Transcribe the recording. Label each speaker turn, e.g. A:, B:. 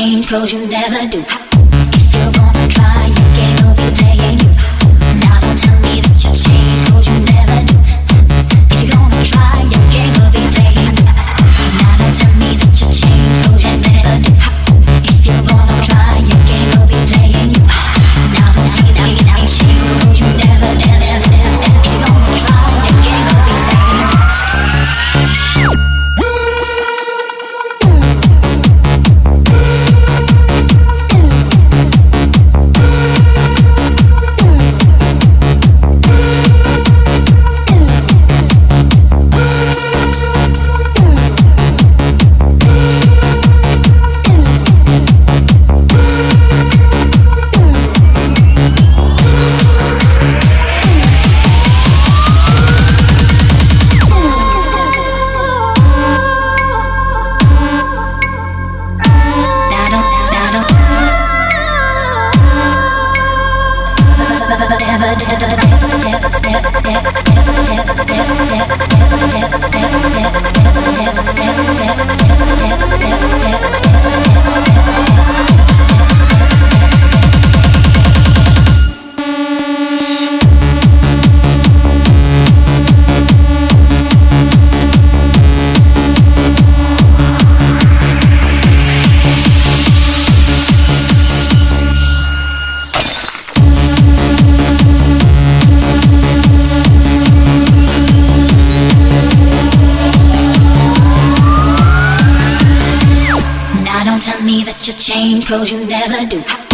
A: change, cause you never do. You cause you never do.